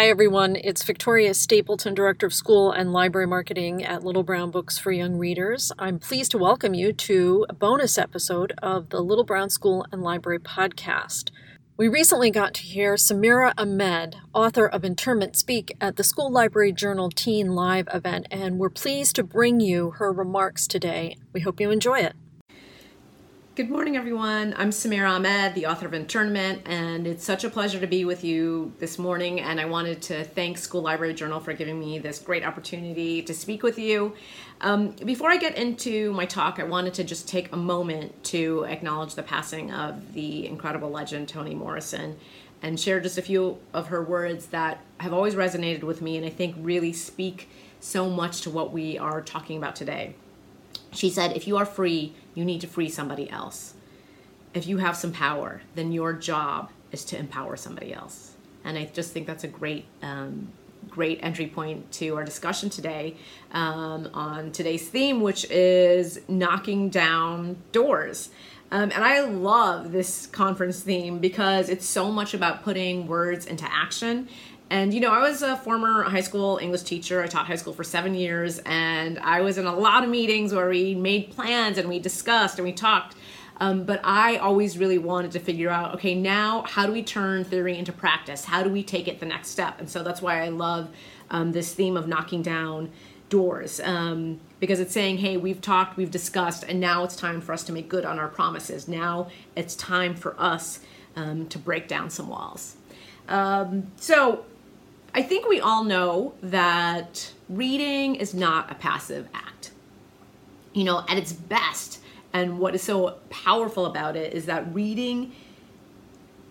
Hi, everyone. It's Victoria Stapleton, Director of School and Library Marketing at Little Brown Books for Young Readers. I'm pleased to welcome you to a bonus episode of the Little Brown School and Library podcast. We recently got to hear Samira Ahmed, author of Internment, speak at the School Library Journal Teen Live event, and we're pleased to bring you her remarks today. We hope you enjoy it. Good morning, everyone. I'm Samira Ahmed, the author of Internment, and it's such a pleasure to be with you this morning. And I wanted to thank School Library Journal for giving me this great opportunity to speak with you. Um, before I get into my talk, I wanted to just take a moment to acknowledge the passing of the incredible legend Toni Morrison and share just a few of her words that have always resonated with me and I think really speak so much to what we are talking about today. She said, If you are free, you need to free somebody else. If you have some power, then your job is to empower somebody else. And I just think that's a great, um, great entry point to our discussion today um, on today's theme, which is knocking down doors. Um, and I love this conference theme because it's so much about putting words into action and you know, I was a former high school English teacher. I taught high school for seven years, and I was in a lot of meetings where we made plans and we discussed and we talked. Um, but I always really wanted to figure out okay, now how do we turn theory into practice? How do we take it the next step? And so that's why I love um, this theme of knocking down doors um, because it's saying, hey, we've talked, we've discussed, and now it's time for us to make good on our promises. Now it's time for us um, to break down some walls. Um, so I think we all know that reading is not a passive act. You know, at its best, and what is so powerful about it is that reading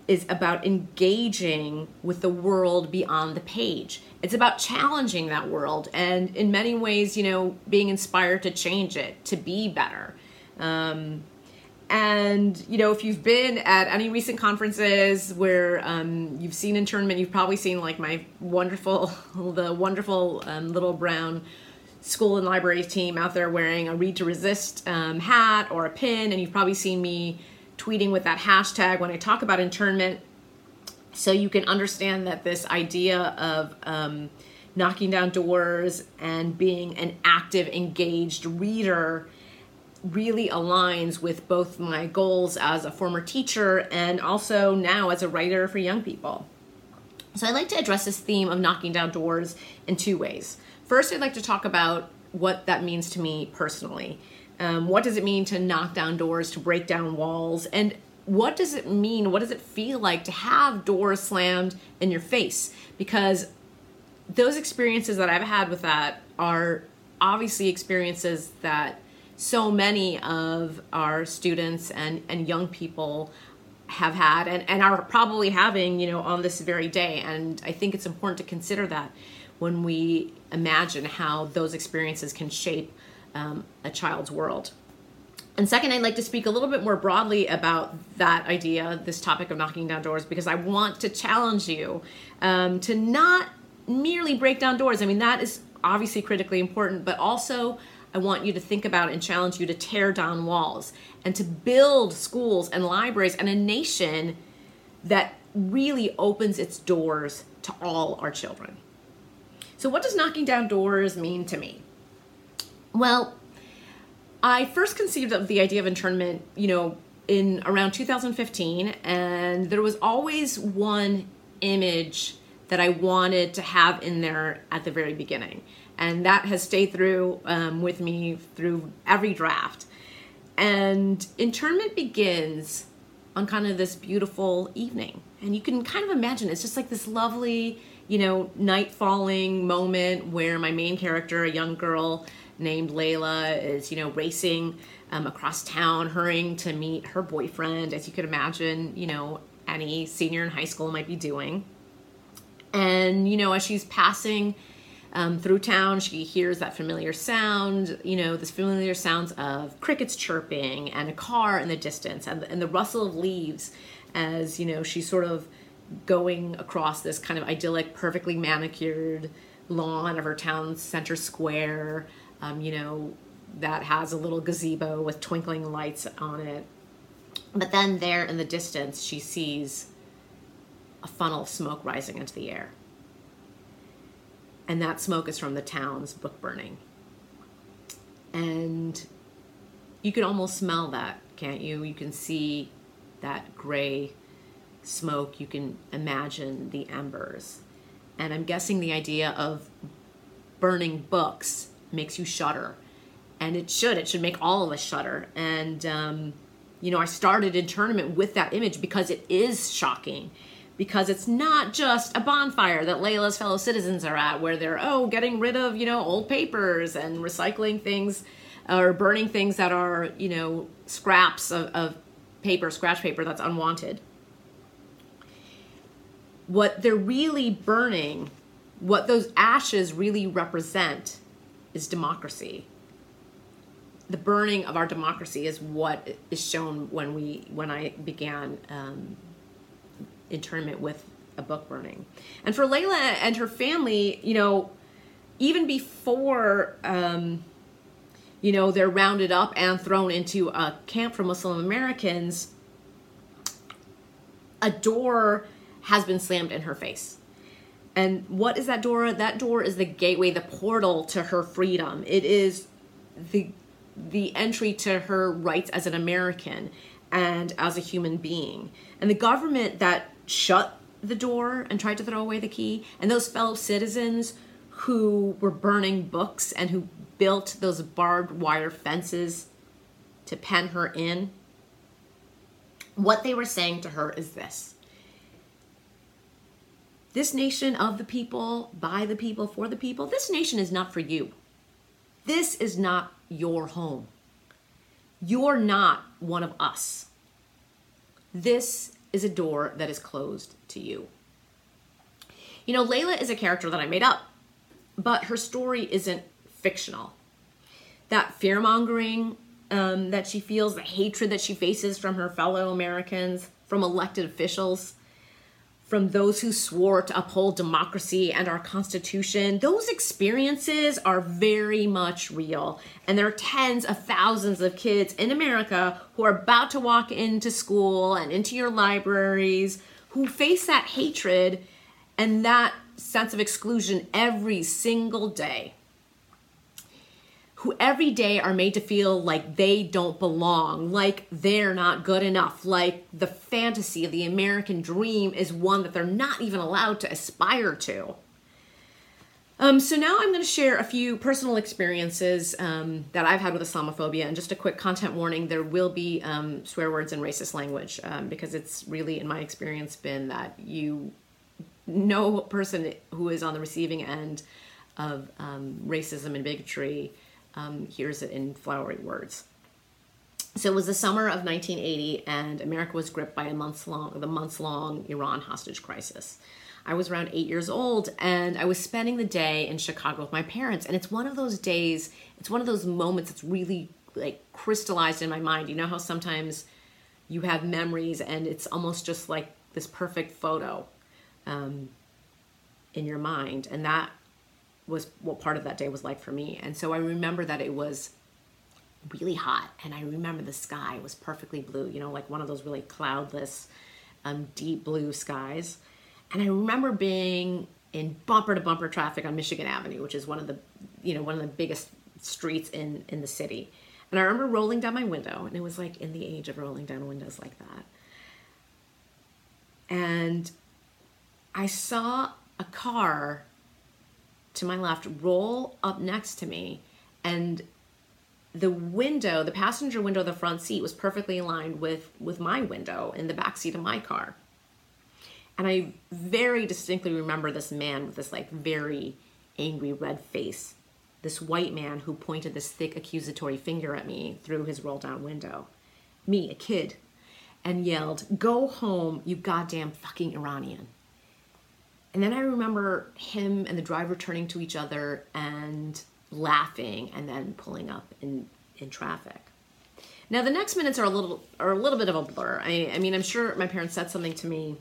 is about engaging with the world beyond the page. It's about challenging that world and, in many ways, you know, being inspired to change it, to be better. Um, and you know, if you've been at any recent conferences where um, you've seen internment, you've probably seen like my wonderful, the wonderful um, little brown school and library team out there wearing a read to resist um, hat or a pin, and you've probably seen me tweeting with that hashtag when I talk about internment. So you can understand that this idea of um, knocking down doors and being an active, engaged reader really aligns with both my goals as a former teacher and also now as a writer for young people. So I'd like to address this theme of knocking down doors in two ways. First, I'd like to talk about what that means to me personally. Um, what does it mean to knock down doors, to break down walls, and what does it mean? What does it feel like to have doors slammed in your face? Because those experiences that I've had with that are obviously experiences that so many of our students and, and young people have had and, and are probably having, you know, on this very day. And I think it's important to consider that when we imagine how those experiences can shape um, a child's world. And second, I'd like to speak a little bit more broadly about that idea, this topic of knocking down doors, because I want to challenge you um, to not merely break down doors. I mean, that is obviously critically important, but also I want you to think about and challenge you to tear down walls and to build schools and libraries and a nation that really opens its doors to all our children. So, what does knocking down doors mean to me? Well, I first conceived of the idea of internment, you know, in around 2015, and there was always one image that I wanted to have in there at the very beginning and that has stayed through um, with me through every draft. And internment begins on kind of this beautiful evening, and you can kind of imagine it's just like this lovely, you know, night falling moment where my main character, a young girl named Layla, is you know racing um, across town, hurrying to meet her boyfriend, as you could imagine, you know, any senior in high school might be doing. And you know, as she's passing um, through town. She hears that familiar sound, you know, this familiar sounds of crickets chirping and a car in the distance and, and the rustle of leaves as, you know, she's sort of going across this kind of idyllic, perfectly manicured lawn of her town center square, um, you know, that has a little gazebo with twinkling lights on it. But then there in the distance, she sees a funnel of smoke rising into the air and that smoke is from the town's book burning. And you can almost smell that, can't you? You can see that gray smoke. You can imagine the embers. And I'm guessing the idea of burning books makes you shudder. And it should. It should make all of us shudder. And, um, you know, I started internment with that image because it is shocking. Because it's not just a bonfire that Layla's fellow citizens are at, where they're, oh, getting rid of, you know, old papers and recycling things or burning things that are, you know, scraps of, of paper, scratch paper that's unwanted. What they're really burning, what those ashes really represent, is democracy. The burning of our democracy is what is shown when we when I began um, internment with a book burning, and for Layla and her family, you know, even before. Um, you know, they're rounded up and thrown into a camp for Muslim Americans, a door has been slammed in her face. And what is that door? That door is the gateway, the portal to her freedom. It is the the entry to her rights as an American and as a human being. And the government that shut the door and tried to throw away the key, and those fellow citizens who were burning books and who built those barbed wire fences to pen her in, what they were saying to her is this This nation of the people, by the people, for the people, this nation is not for you. This is not your home. You're not one of us. This is a door that is closed to you. You know, Layla is a character that I made up, but her story isn't fictional. That fear mongering um, that she feels, the hatred that she faces from her fellow Americans, from elected officials, from those who swore to uphold democracy and our Constitution, those experiences are very much real. And there are tens of thousands of kids in America who are about to walk into school and into your libraries who face that hatred and that sense of exclusion every single day who every day are made to feel like they don't belong, like they're not good enough, like the fantasy of the American dream is one that they're not even allowed to aspire to. Um, so now I'm going to share a few personal experiences um, that I've had with Islamophobia, and just a quick content warning: there will be um, swear words and racist language um, because it's really, in my experience, been that you, no person who is on the receiving end of um, racism and bigotry um, hears it in flowery words. So it was the summer of 1980, and America was gripped by a months long, the months long Iran hostage crisis. I was around eight years old, and I was spending the day in Chicago with my parents. And it's one of those days, it's one of those moments that's really like crystallized in my mind. You know how sometimes you have memories, and it's almost just like this perfect photo um, in your mind, and that was what part of that day was like for me. And so I remember that it was really hot and I remember the sky was perfectly blue, you know, like one of those really cloudless um, deep blue skies. And I remember being in bumper to bumper traffic on Michigan Avenue, which is one of the, you know, one of the biggest streets in in the city. And I remember rolling down my window and it was like in the age of rolling down windows like that. And I saw a car to my left roll up next to me and the window the passenger window of the front seat was perfectly aligned with with my window in the back seat of my car. And i very distinctly remember this man with this like very angry red face this white man who pointed this thick accusatory finger at me through his roll down window. Me a kid and yelled go home you goddamn fucking iranian and then I remember him and the driver turning to each other and laughing and then pulling up in, in traffic. Now the next minutes are a little are a little bit of a blur. I, I mean, I'm sure my parents said something to me,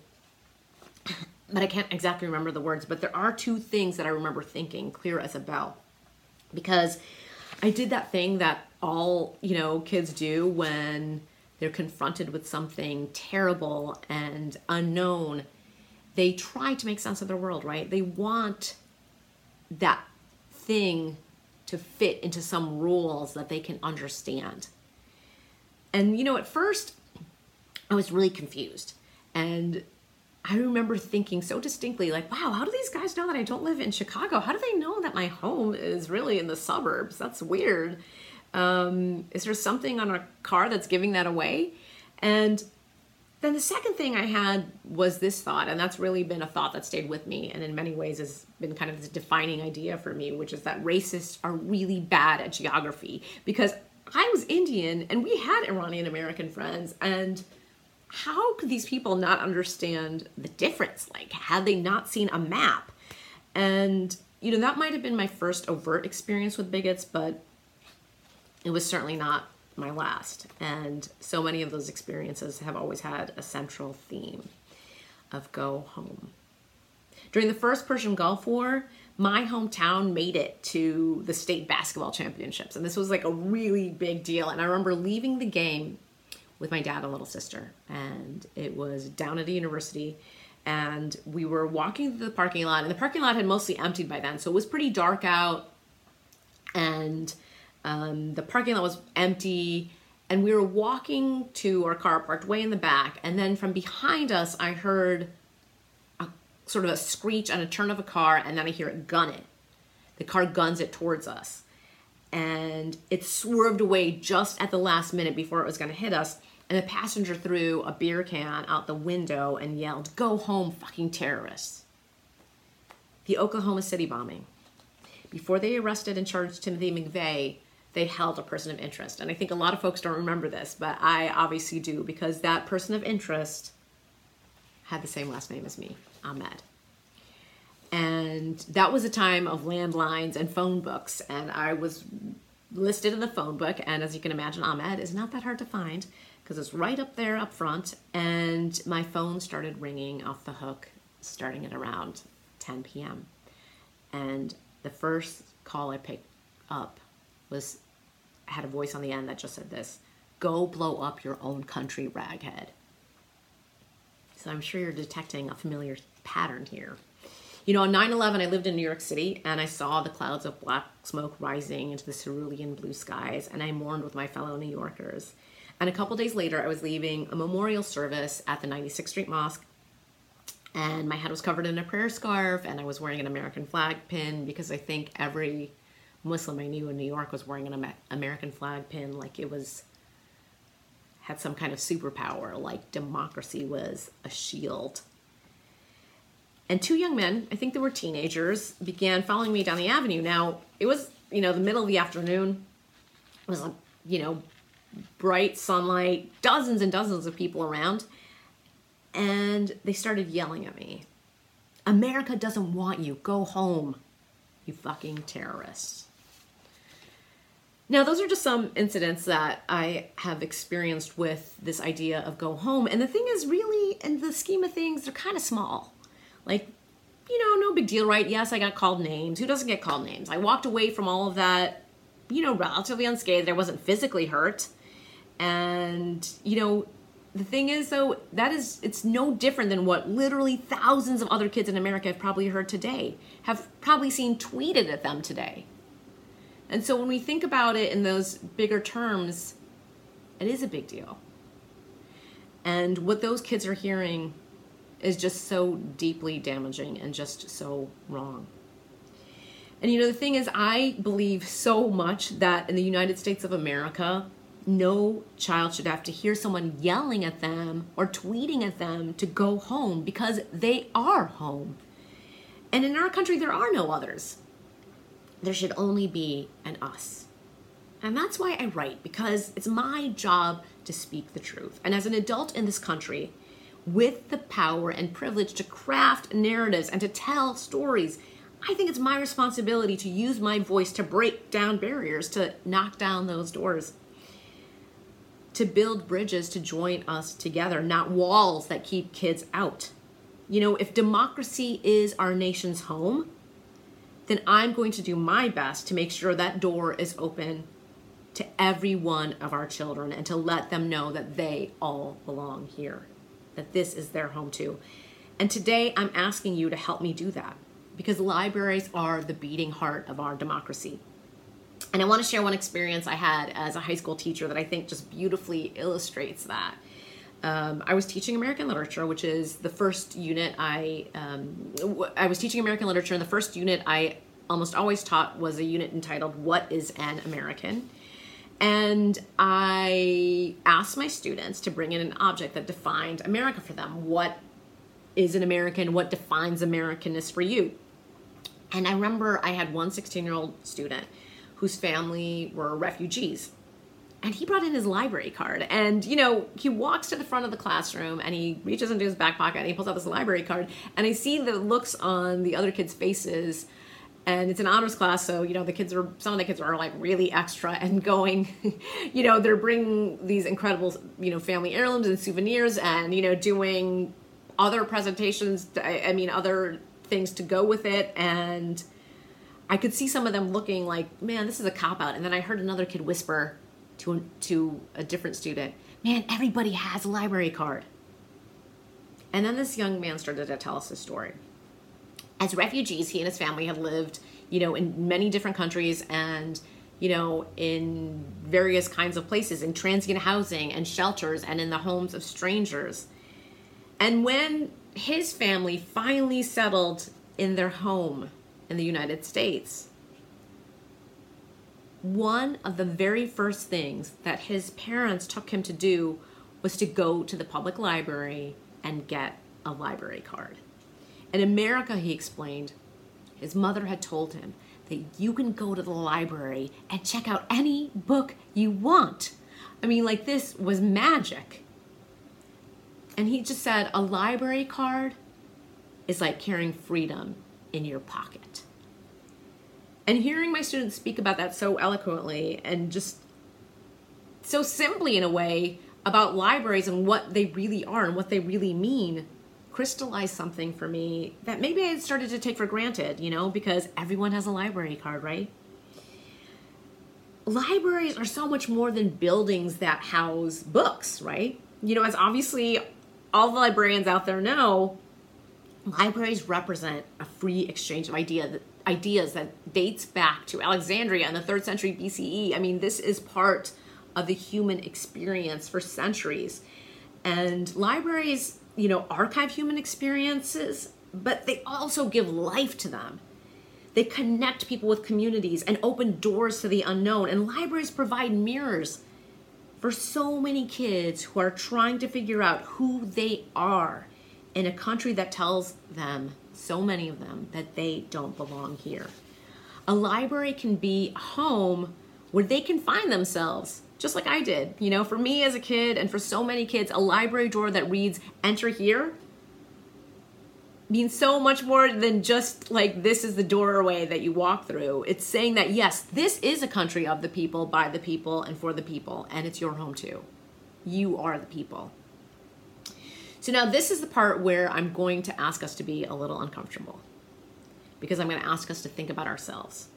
but I can't exactly remember the words. But there are two things that I remember thinking clear as a bell, because I did that thing that all you know kids do when they're confronted with something terrible and unknown they try to make sense of their world, right? They want that thing to fit into some rules that they can understand. And you know, at first, I was really confused. And I remember thinking so distinctly, like, wow, how do these guys know that I don't live in Chicago? How do they know that my home is really in the suburbs? That's weird. Um, is there something on a car that's giving that away? And then the second thing I had was this thought, and that's really been a thought that stayed with me, and in many ways has been kind of this defining idea for me, which is that racists are really bad at geography. Because I was Indian and we had Iranian American friends, and how could these people not understand the difference? Like, had they not seen a map? And, you know, that might have been my first overt experience with bigots, but it was certainly not my last. And so many of those experiences have always had a central theme of go home. During the first Persian Gulf War, my hometown made it to the state basketball championships. And this was like a really big deal. And I remember leaving the game with my dad and little sister. And it was down at the university. And we were walking through the parking lot. And the parking lot had mostly emptied by then. So it was pretty dark out. And um, the parking lot was empty, and we were walking to our car parked way in the back. And then from behind us, I heard a sort of a screech and a turn of a car, and then I hear it gun it. The car guns it towards us, and it swerved away just at the last minute before it was going to hit us. And the passenger threw a beer can out the window and yelled, Go home, fucking terrorists. The Oklahoma City bombing. Before they arrested and charged Timothy McVeigh, they held a person of interest. And I think a lot of folks don't remember this, but I obviously do because that person of interest had the same last name as me, Ahmed. And that was a time of landlines and phone books. And I was listed in the phone book. And as you can imagine, Ahmed is not that hard to find because it's right up there up front. And my phone started ringing off the hook starting at around 10 p.m. And the first call I picked up was had a voice on the end that just said this go blow up your own country raghead. So i'm sure you're detecting a familiar pattern here. You know on 9-11 i lived in new york city and i saw the clouds of black smoke rising into the cerulean blue skies and i mourned with my fellow new yorkers. And a couple days later i was leaving a memorial service at the 96th street mosque and my head was covered in a prayer scarf and i was wearing an american flag pin because i think every Muslim I knew in New York was wearing an American flag pin like it was had some kind of superpower, like democracy was a shield. And two young men, I think they were teenagers, began following me down the avenue. Now, it was, you know, the middle of the afternoon. It was, like, you know, bright sunlight, dozens and dozens of people around. And they started yelling at me America doesn't want you. Go home, you fucking terrorists. Now, those are just some incidents that I have experienced with this idea of go home. And the thing is, really, in the scheme of things, they're kind of small. Like, you know, no big deal, right? Yes, I got called names. Who doesn't get called names? I walked away from all of that, you know, relatively unscathed. I wasn't physically hurt. And, you know, the thing is, though, that is, it's no different than what literally thousands of other kids in America have probably heard today, have probably seen tweeted at them today. And so when we think about it in those bigger terms, it is a big deal. And what those kids are hearing is just so deeply damaging and just so wrong. And you know, the thing is, I believe so much that in the United States of America, no child should have to hear someone yelling at them or tweeting at them to go home because they are home. And in our country, there are no others there should only be an us. And that's why I write, because it's my job to speak the truth. And as an adult in this country, with the power and privilege to craft narratives and to tell stories, I think it's my responsibility to use my voice to break down barriers, to knock down those doors, to build bridges to join us together, not walls that keep kids out. You know, if democracy is our nation's home, then I'm going to do my best to make sure that door is open to every one of our children and to let them know that they all belong here, that this is their home too. And today I'm asking you to help me do that because libraries are the beating heart of our democracy. And I want to share one experience I had as a high school teacher that I think just beautifully illustrates that. Um, I was teaching American literature, which is the first unit I um, was teaching American literature, and the first unit I almost always taught was a unit entitled "What is an American." And I asked my students to bring in an object that defined America for them. What is an American? What defines Americanness for you? And I remember I had one 16 year old student whose family were refugees and he brought in his library card. And you know he walks to the front of the classroom and he reaches into his back pocket and he pulls out this library card and i see the looks on the other kids faces and it's an honors class so you know the kids are some of the kids are like really extra and going you know they're bringing these incredible you know family heirlooms and souvenirs and you know doing other presentations i, I mean other things to go with it. And i could see some of them looking like man this is a cop out and then i heard another kid whisper to, to a different student, man, everybody has a library card. And then this young man started to tell us his story. As refugees, he and his family had lived, you know, in many different countries and, you know, in various kinds of places, in transient housing and shelters and in the homes of strangers. And when his family finally settled in their home in the United States, one of the very first things that his parents took him to do was to go to the public library and get a library card. In America, he explained, his mother had told him that you can go to the library and check out any book you want. I mean, like, this was magic. And he just said, a library card is like carrying freedom in your pocket and hearing my students speak about that so eloquently and just so simply in a way about libraries and what they really are and what they really mean crystallized something for me that maybe I had started to take for granted, you know, because everyone has a library card, right? Libraries are so much more than buildings that house books, right? You know, as obviously all the librarians out there know, libraries represent a free exchange of idea, ideas that dates back to Alexandria in the third century BCE. I mean, this is part of the human experience for centuries. And libraries, you know, archive human experiences, but they also give life to them. They connect people with communities and open doors to the unknown. And libraries provide mirrors for so many kids who are trying to figure out who they are in a country that tells them so many of them, that they don't belong here. A library can be a home where they can find themselves, just like I did. You know, for me as a kid, and for so many kids, a library door that reads enter here means so much more than just like this is the doorway that you walk through. It's saying that yes, this is a country of the people, by the people, and for the people, and it's your home too. You are the people. So now this is the part where I'm going to ask us to be a little uncomfortable because I'm going to ask us to think about ourselves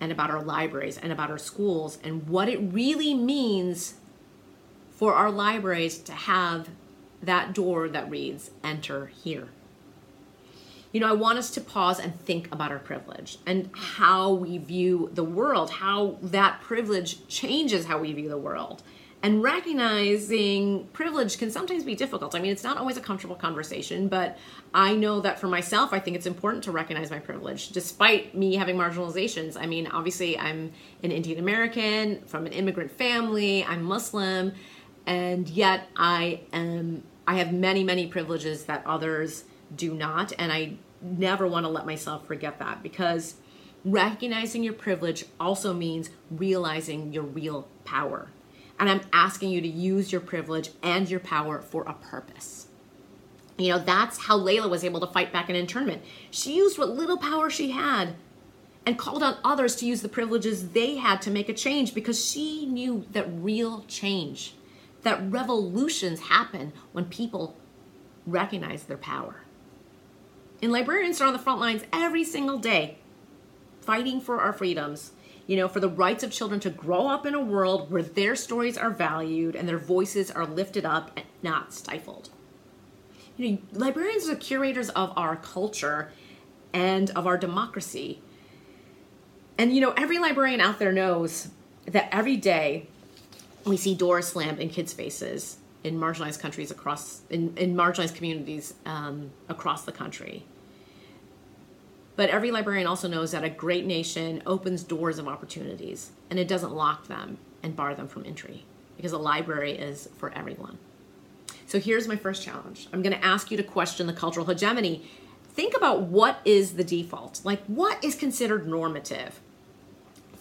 and about our libraries and about our schools and what it really means for our libraries to have that door that reads enter here. You know, I want us to pause and think about our privilege and how we view the world, how that privilege changes how we view the world and recognizing privilege can sometimes be difficult. I mean, it's not always a comfortable conversation, but I know that for myself, I think it's important to recognize my privilege, despite me having marginalizations. I mean, obviously, I'm an Indian American from an immigrant family, I'm Muslim, and yet I am. I have many, many privileges that others do not, and I never want to let myself forget that because recognizing your privilege also means realizing your real power and I'm asking you to use your privilege and your power for a purpose. You know, that's how Layla was able to fight back an internment. She used what little power she had and called on others to use the privileges they had to make a change because she knew that real change, that revolutions happen when people recognize their power. And librarians are on the front lines every single day fighting for our freedoms you know, for the rights of children to grow up in a world where their stories are valued and their voices are lifted up and not stifled. You know, librarians are curators of our culture, and of our democracy. And you know, every librarian out there knows that every day we see doors slammed in kids' faces in marginalized countries across in, in marginalized communities um, across the country. But every librarian also knows that a great nation opens doors of opportunities and it doesn't lock them and bar them from entry because a library is for everyone. So here's my first challenge. I'm going to ask you to question the cultural hegemony. Think about what is the default? Like, what is considered normative?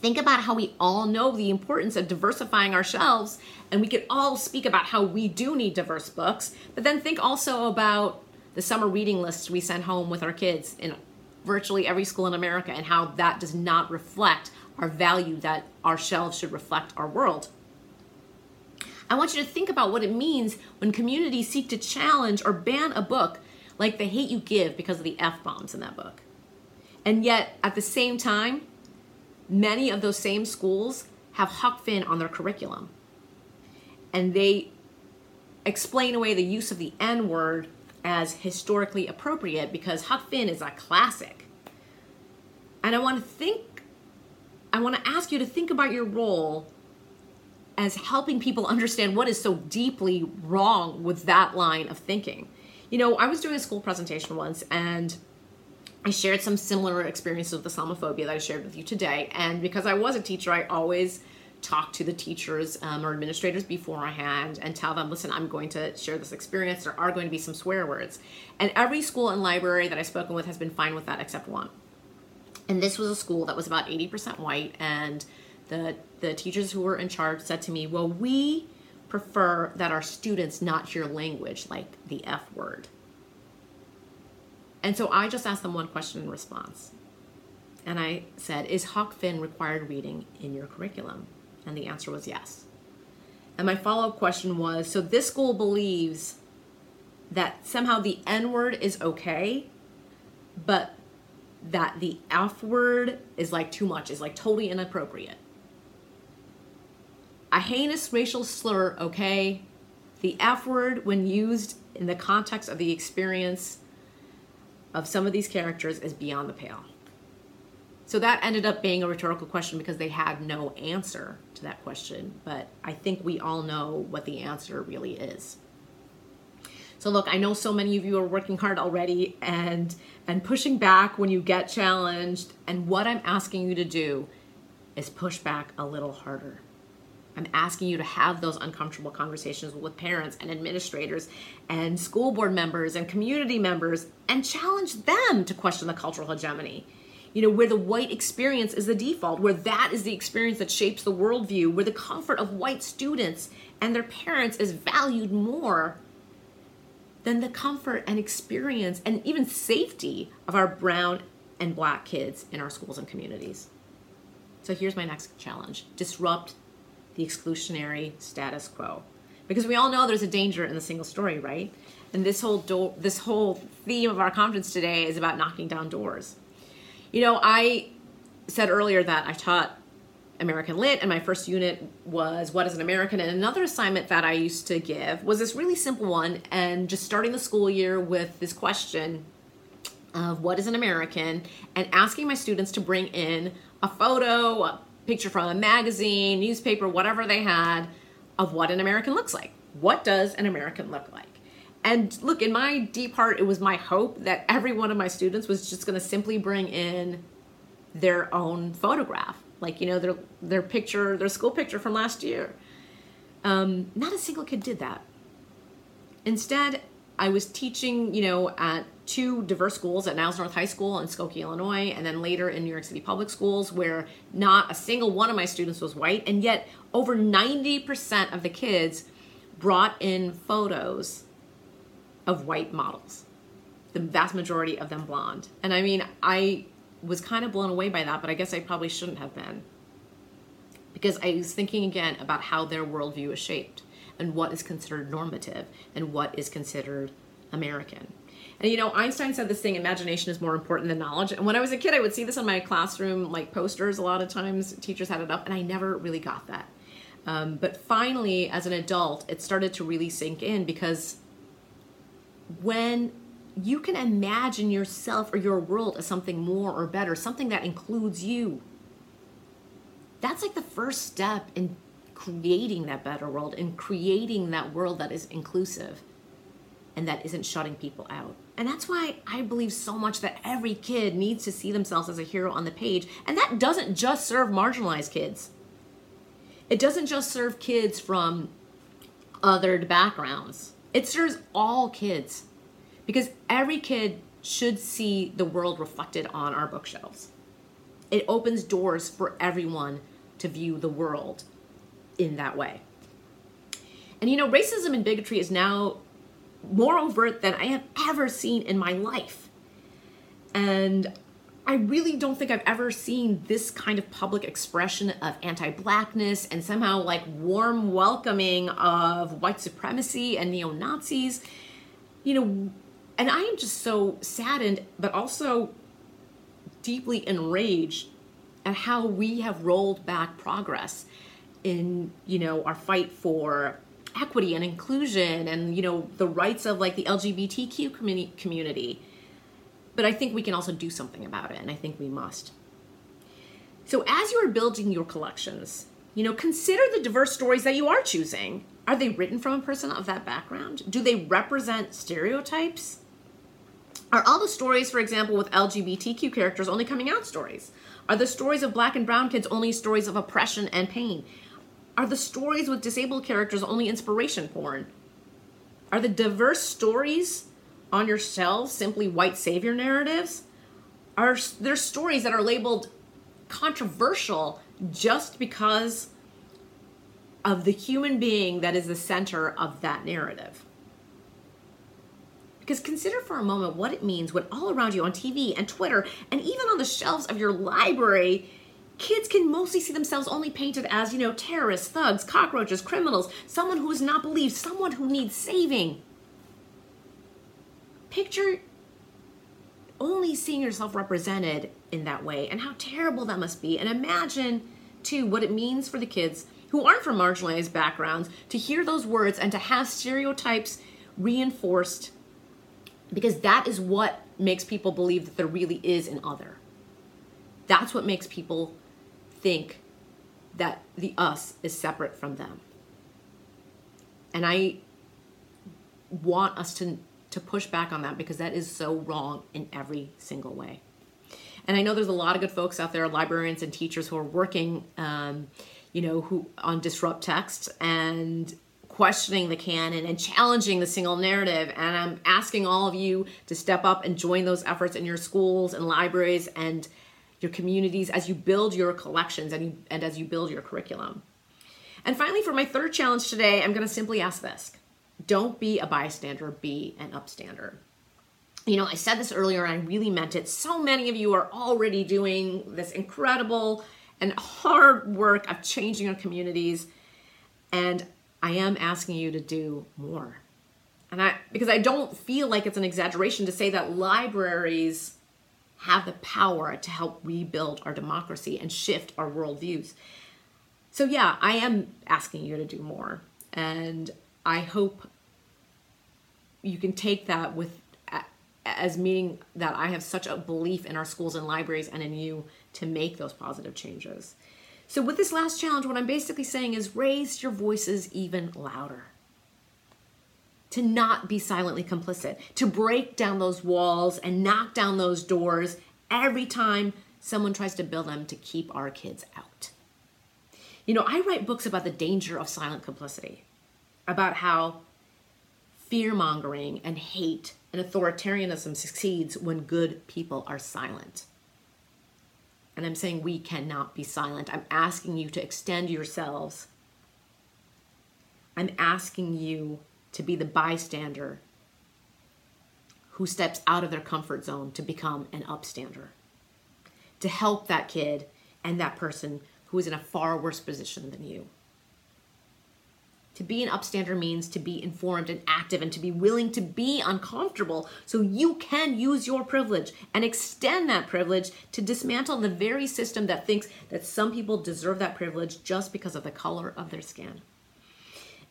Think about how we all know the importance of diversifying our shelves, and we could all speak about how we do need diverse books, but then think also about the summer reading lists we send home with our kids in virtually every school in America and how that does not reflect our value that our shelves should reflect our world. I want you to think about what it means when communities seek to challenge or ban a book like The Hate You Give because of the F bombs in that book. And yet, at the same time, many of those same schools have Huck Finn on their curriculum. And they explain away the use of the N word as historically appropriate because Huck Finn is a classic. And I want to think, I want to ask you to think about your role as helping people understand what is so deeply wrong with that line of thinking. You know, I was doing a school presentation once and I shared some similar experiences with Islamophobia that I shared with you today. And because I was a teacher, I always talk to the teachers um, or administrators beforehand and tell them, listen, I'm going to share this experience. There are going to be some swear words. And every school and library that I've spoken with has been fine with that except one. And this was a school that was about 80% white and the the teachers who were in charge said to me, "Well, we prefer that our students not hear language like the F word." And so I just asked them one question in response. And I said, "Is Huck Finn required reading in your curriculum?" And the answer was yes. And my follow-up question was, "So this school believes that somehow the N word is okay, but that the F word is like too much, is like totally inappropriate." a heinous racial slur, okay? The F word, when used in the context of the experience of some of these characters, is beyond the pale. So that ended up being a rhetorical question because they had no answer to that question. But I think we all know what the answer really is. So look, I know so many of you are working hard already and and pushing back when you get challenged. And what I'm asking you to do is push back a little harder. I'm asking you to have those uncomfortable conversations with parents and administrators and school board members and community members and challenge them to question the cultural hegemony. You know, where the white experience is the default, where that is the experience that shapes the worldview, where the comfort of white students and their parents is valued more than the comfort and experience and even safety of our brown and black kids in our schools and communities. So here's my next challenge disrupt the exclusionary status quo. Because we all know there's a danger in the single story, right? And this whole do- this whole theme of our conference today is about knocking down doors. You know, I said earlier that I taught American Lit, and my first unit was What is an American? And another assignment that I used to give was this really simple one, and just starting the school year with this question of what is an American, and asking my students to bring in a photo, a picture from a magazine, newspaper, whatever they had of what an American looks like. What does an American look like? And look, in my deep heart, it was my hope that every one of my students was just going to simply bring in their own photograph, like you know their their picture, their school picture from last year. Um, not a single kid did that. Instead, I was teaching, you know, at two diverse schools at Niles North High School in Skokie, Illinois, and then later in New York City public schools, where not a single one of my students was white, and yet over 90% of the kids brought in photos of white models. The vast majority of them blonde. And I mean, I was kind of blown away by that, but I guess I probably shouldn't have been. Because I was thinking again about how their worldview is shaped and what is considered normative and what is considered American. And you know, Einstein said this thing imagination is more important than knowledge. And when I was a kid, I would see this on my classroom like posters a lot of times. Teachers had it up, and I never really got that. Um, but finally, as an adult, it started to really sink in because when you can imagine yourself or your world as something more or better, something that includes you. That's like the first step in creating that better world and creating that world that is inclusive and that isn't shutting people out. And that's why I believe so much that every kid needs to see themselves as a hero on the page. And that doesn't just serve marginalized kids, it doesn't just serve kids from othered backgrounds, it serves all kids because every kid should see the world reflected on our bookshelves. It opens doors for everyone to view the world in that way. And you know, racism and bigotry is now more overt than I have ever seen in my life. And I really don't think I've ever seen this kind of public expression of anti blackness and somehow like warm welcoming of white supremacy and neo Nazis. You know, and I am just so saddened, but also deeply enraged at how we have rolled back progress in, you know, our fight for equity and inclusion and you know the rights of like the lgbtq community but i think we can also do something about it and i think we must. So as you are building your collections you know consider the diverse stories that you are choosing. Are they written from a person of that background? Do they represent stereotypes? Are all the stories for example with lgbtq characters only coming out stories? Are the stories of black and brown kids only stories of oppression and pain? Are the stories with disabled characters only inspiration porn? Are the diverse stories on your shelves simply white savior narratives? Are there stories that are labeled controversial just because of the human being that is the center of that narrative? Because consider for a moment what it means when all around you on TV and Twitter and even on the shelves of your library kids can mostly see themselves only painted as, you know, terrorists, thugs, cockroaches, criminals, someone who is not believed, someone who needs saving. Picture only seeing yourself represented in that way and how terrible that must be. And imagine, too, what it means for the kids who aren't from marginalized backgrounds to hear those words and to have stereotypes reinforced because that is what makes people believe that there really is an other. That's what makes people think that the us is separate from them. And I want us to to push back on that because that is so wrong in every single way. And I know there's a lot of good folks out there, librarians and teachers who are working, um, you know, who on disrupt text and questioning the canon and challenging the single narrative. And I'm asking all of you to step up and join those efforts in your schools and libraries and your communities, as you build your collections and, you, and as you build your curriculum. And finally, for my third challenge today, I'm going to simply ask this Don't be a bystander, be an upstander. You know, I said this earlier and I really meant it. So many of you are already doing this incredible and hard work of changing our communities. And I am asking you to do more. And I, because I don't feel like it's an exaggeration to say that libraries have the power to help rebuild our democracy and shift our worldviews. So, yeah, I am asking you to do more. And I hope you can take that with as meaning that I have such a belief in our schools and libraries and in you to make those positive changes. So, with this last challenge, what I'm basically saying is raise your voices even louder to not be silently complicit, to break down those walls and knock down those doors every time someone tries to build them to keep our kids out. You know, I write books about the danger of silent complicity, about how fear mongering and hate and authoritarianism succeeds when good people are silent. And I'm saying we cannot be silent. I'm asking you to extend yourselves. I'm asking you to be the bystander who steps out of their comfort zone to become an upstander, to help that kid and that person who is in a far worse position than you. To be an upstander means to be informed and active and to be willing to be uncomfortable so you can use your privilege and extend that privilege to dismantle the very system that thinks that some people deserve that privilege just because of the color of their skin.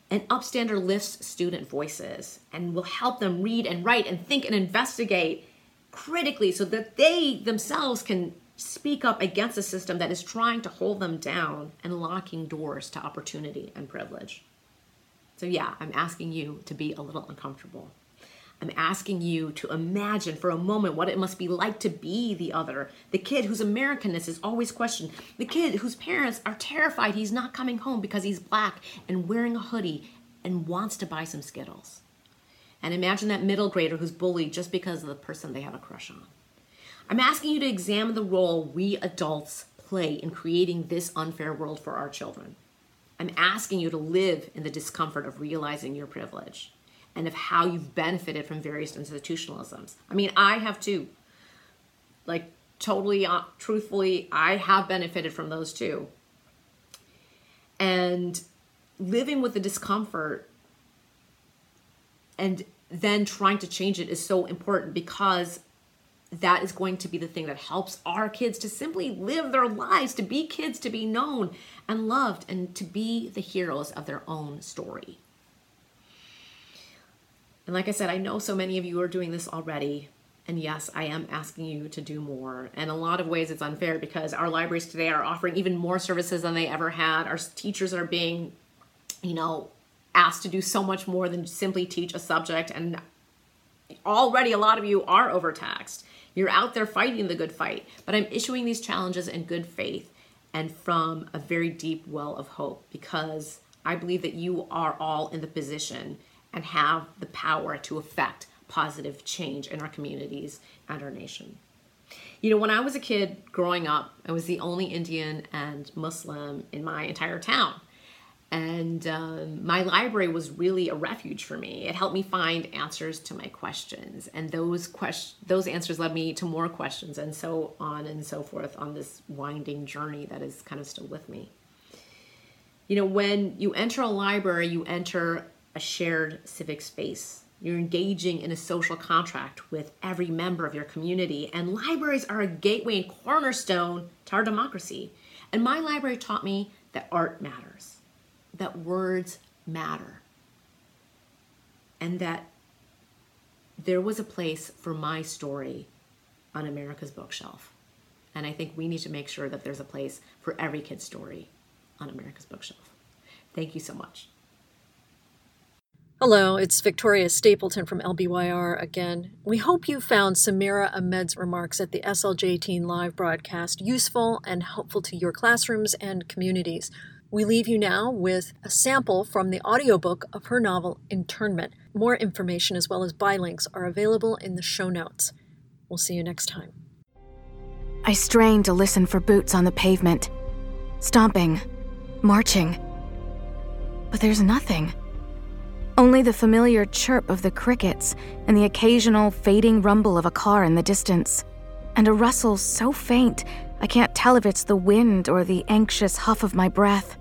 An upstander lifts student voices and will help them read and write and think and investigate critically so that they themselves can speak up against a system that is trying to hold them down and locking doors to opportunity and privilege. So, yeah, I'm asking you to be a little uncomfortable. I'm asking you to imagine for a moment what it must be like to be the other, the kid whose Americanness is always questioned, the kid whose parents are terrified he's not coming home because he's black and wearing a hoodie and wants to buy some Skittles. And imagine that middle grader who's bullied just because of the person they have a crush on. I'm asking you to examine the role we adults play in creating this unfair world for our children. I'm asking you to live in the discomfort of realizing your privilege and of how you've benefited from various institutionalisms. I mean, I have too. Like, totally, uh, truthfully, I have benefited from those too. And living with the discomfort and then trying to change it is so important because that is going to be the thing that helps our kids to simply live their lives, to be kids, to be known and loved, and to be the heroes of their own story. And like I said, I know so many of you are doing this already. And yes, I am asking you to do more. And a lot of ways it's unfair because our libraries today are offering even more services than they ever had. Our teachers are being, you know, asked to do so much more than simply teach a subject. And already a lot of you are overtaxed. You're out there fighting the good fight. But I'm issuing these challenges in good faith and from a very deep well of hope because I believe that you are all in the position and have the power to affect positive change in our communities and our nation. You know, when I was a kid growing up, I was the only Indian and Muslim in my entire town and um, my library was really a refuge for me. It helped me find answers to my questions. And those questions those answers led me to more questions and so on and so forth on this winding journey that is kind of still with me. You know when you enter a library you enter a shared civic space. You're engaging in a social contract with every member of your community. And libraries are a gateway and cornerstone to our democracy. And my library taught me that art matters that words matter and that there was a place for my story on America's bookshelf. And I think we need to make sure that there's a place for every kid's story on America's bookshelf. Thank you so much. Hello, it's Victoria Stapleton from LBYR again. We hope you found Samira Ahmed's remarks at the SLJ Teen Live broadcast useful and helpful to your classrooms and communities. We leave you now with a sample from the audiobook of her novel Internment. More information as well as buy links are available in the show notes. We'll see you next time. I strain to listen for boots on the pavement, stomping, marching. But there's nothing. Only the familiar chirp of the crickets and the occasional fading rumble of a car in the distance, and a rustle so faint I can't tell if it's the wind or the anxious huff of my breath.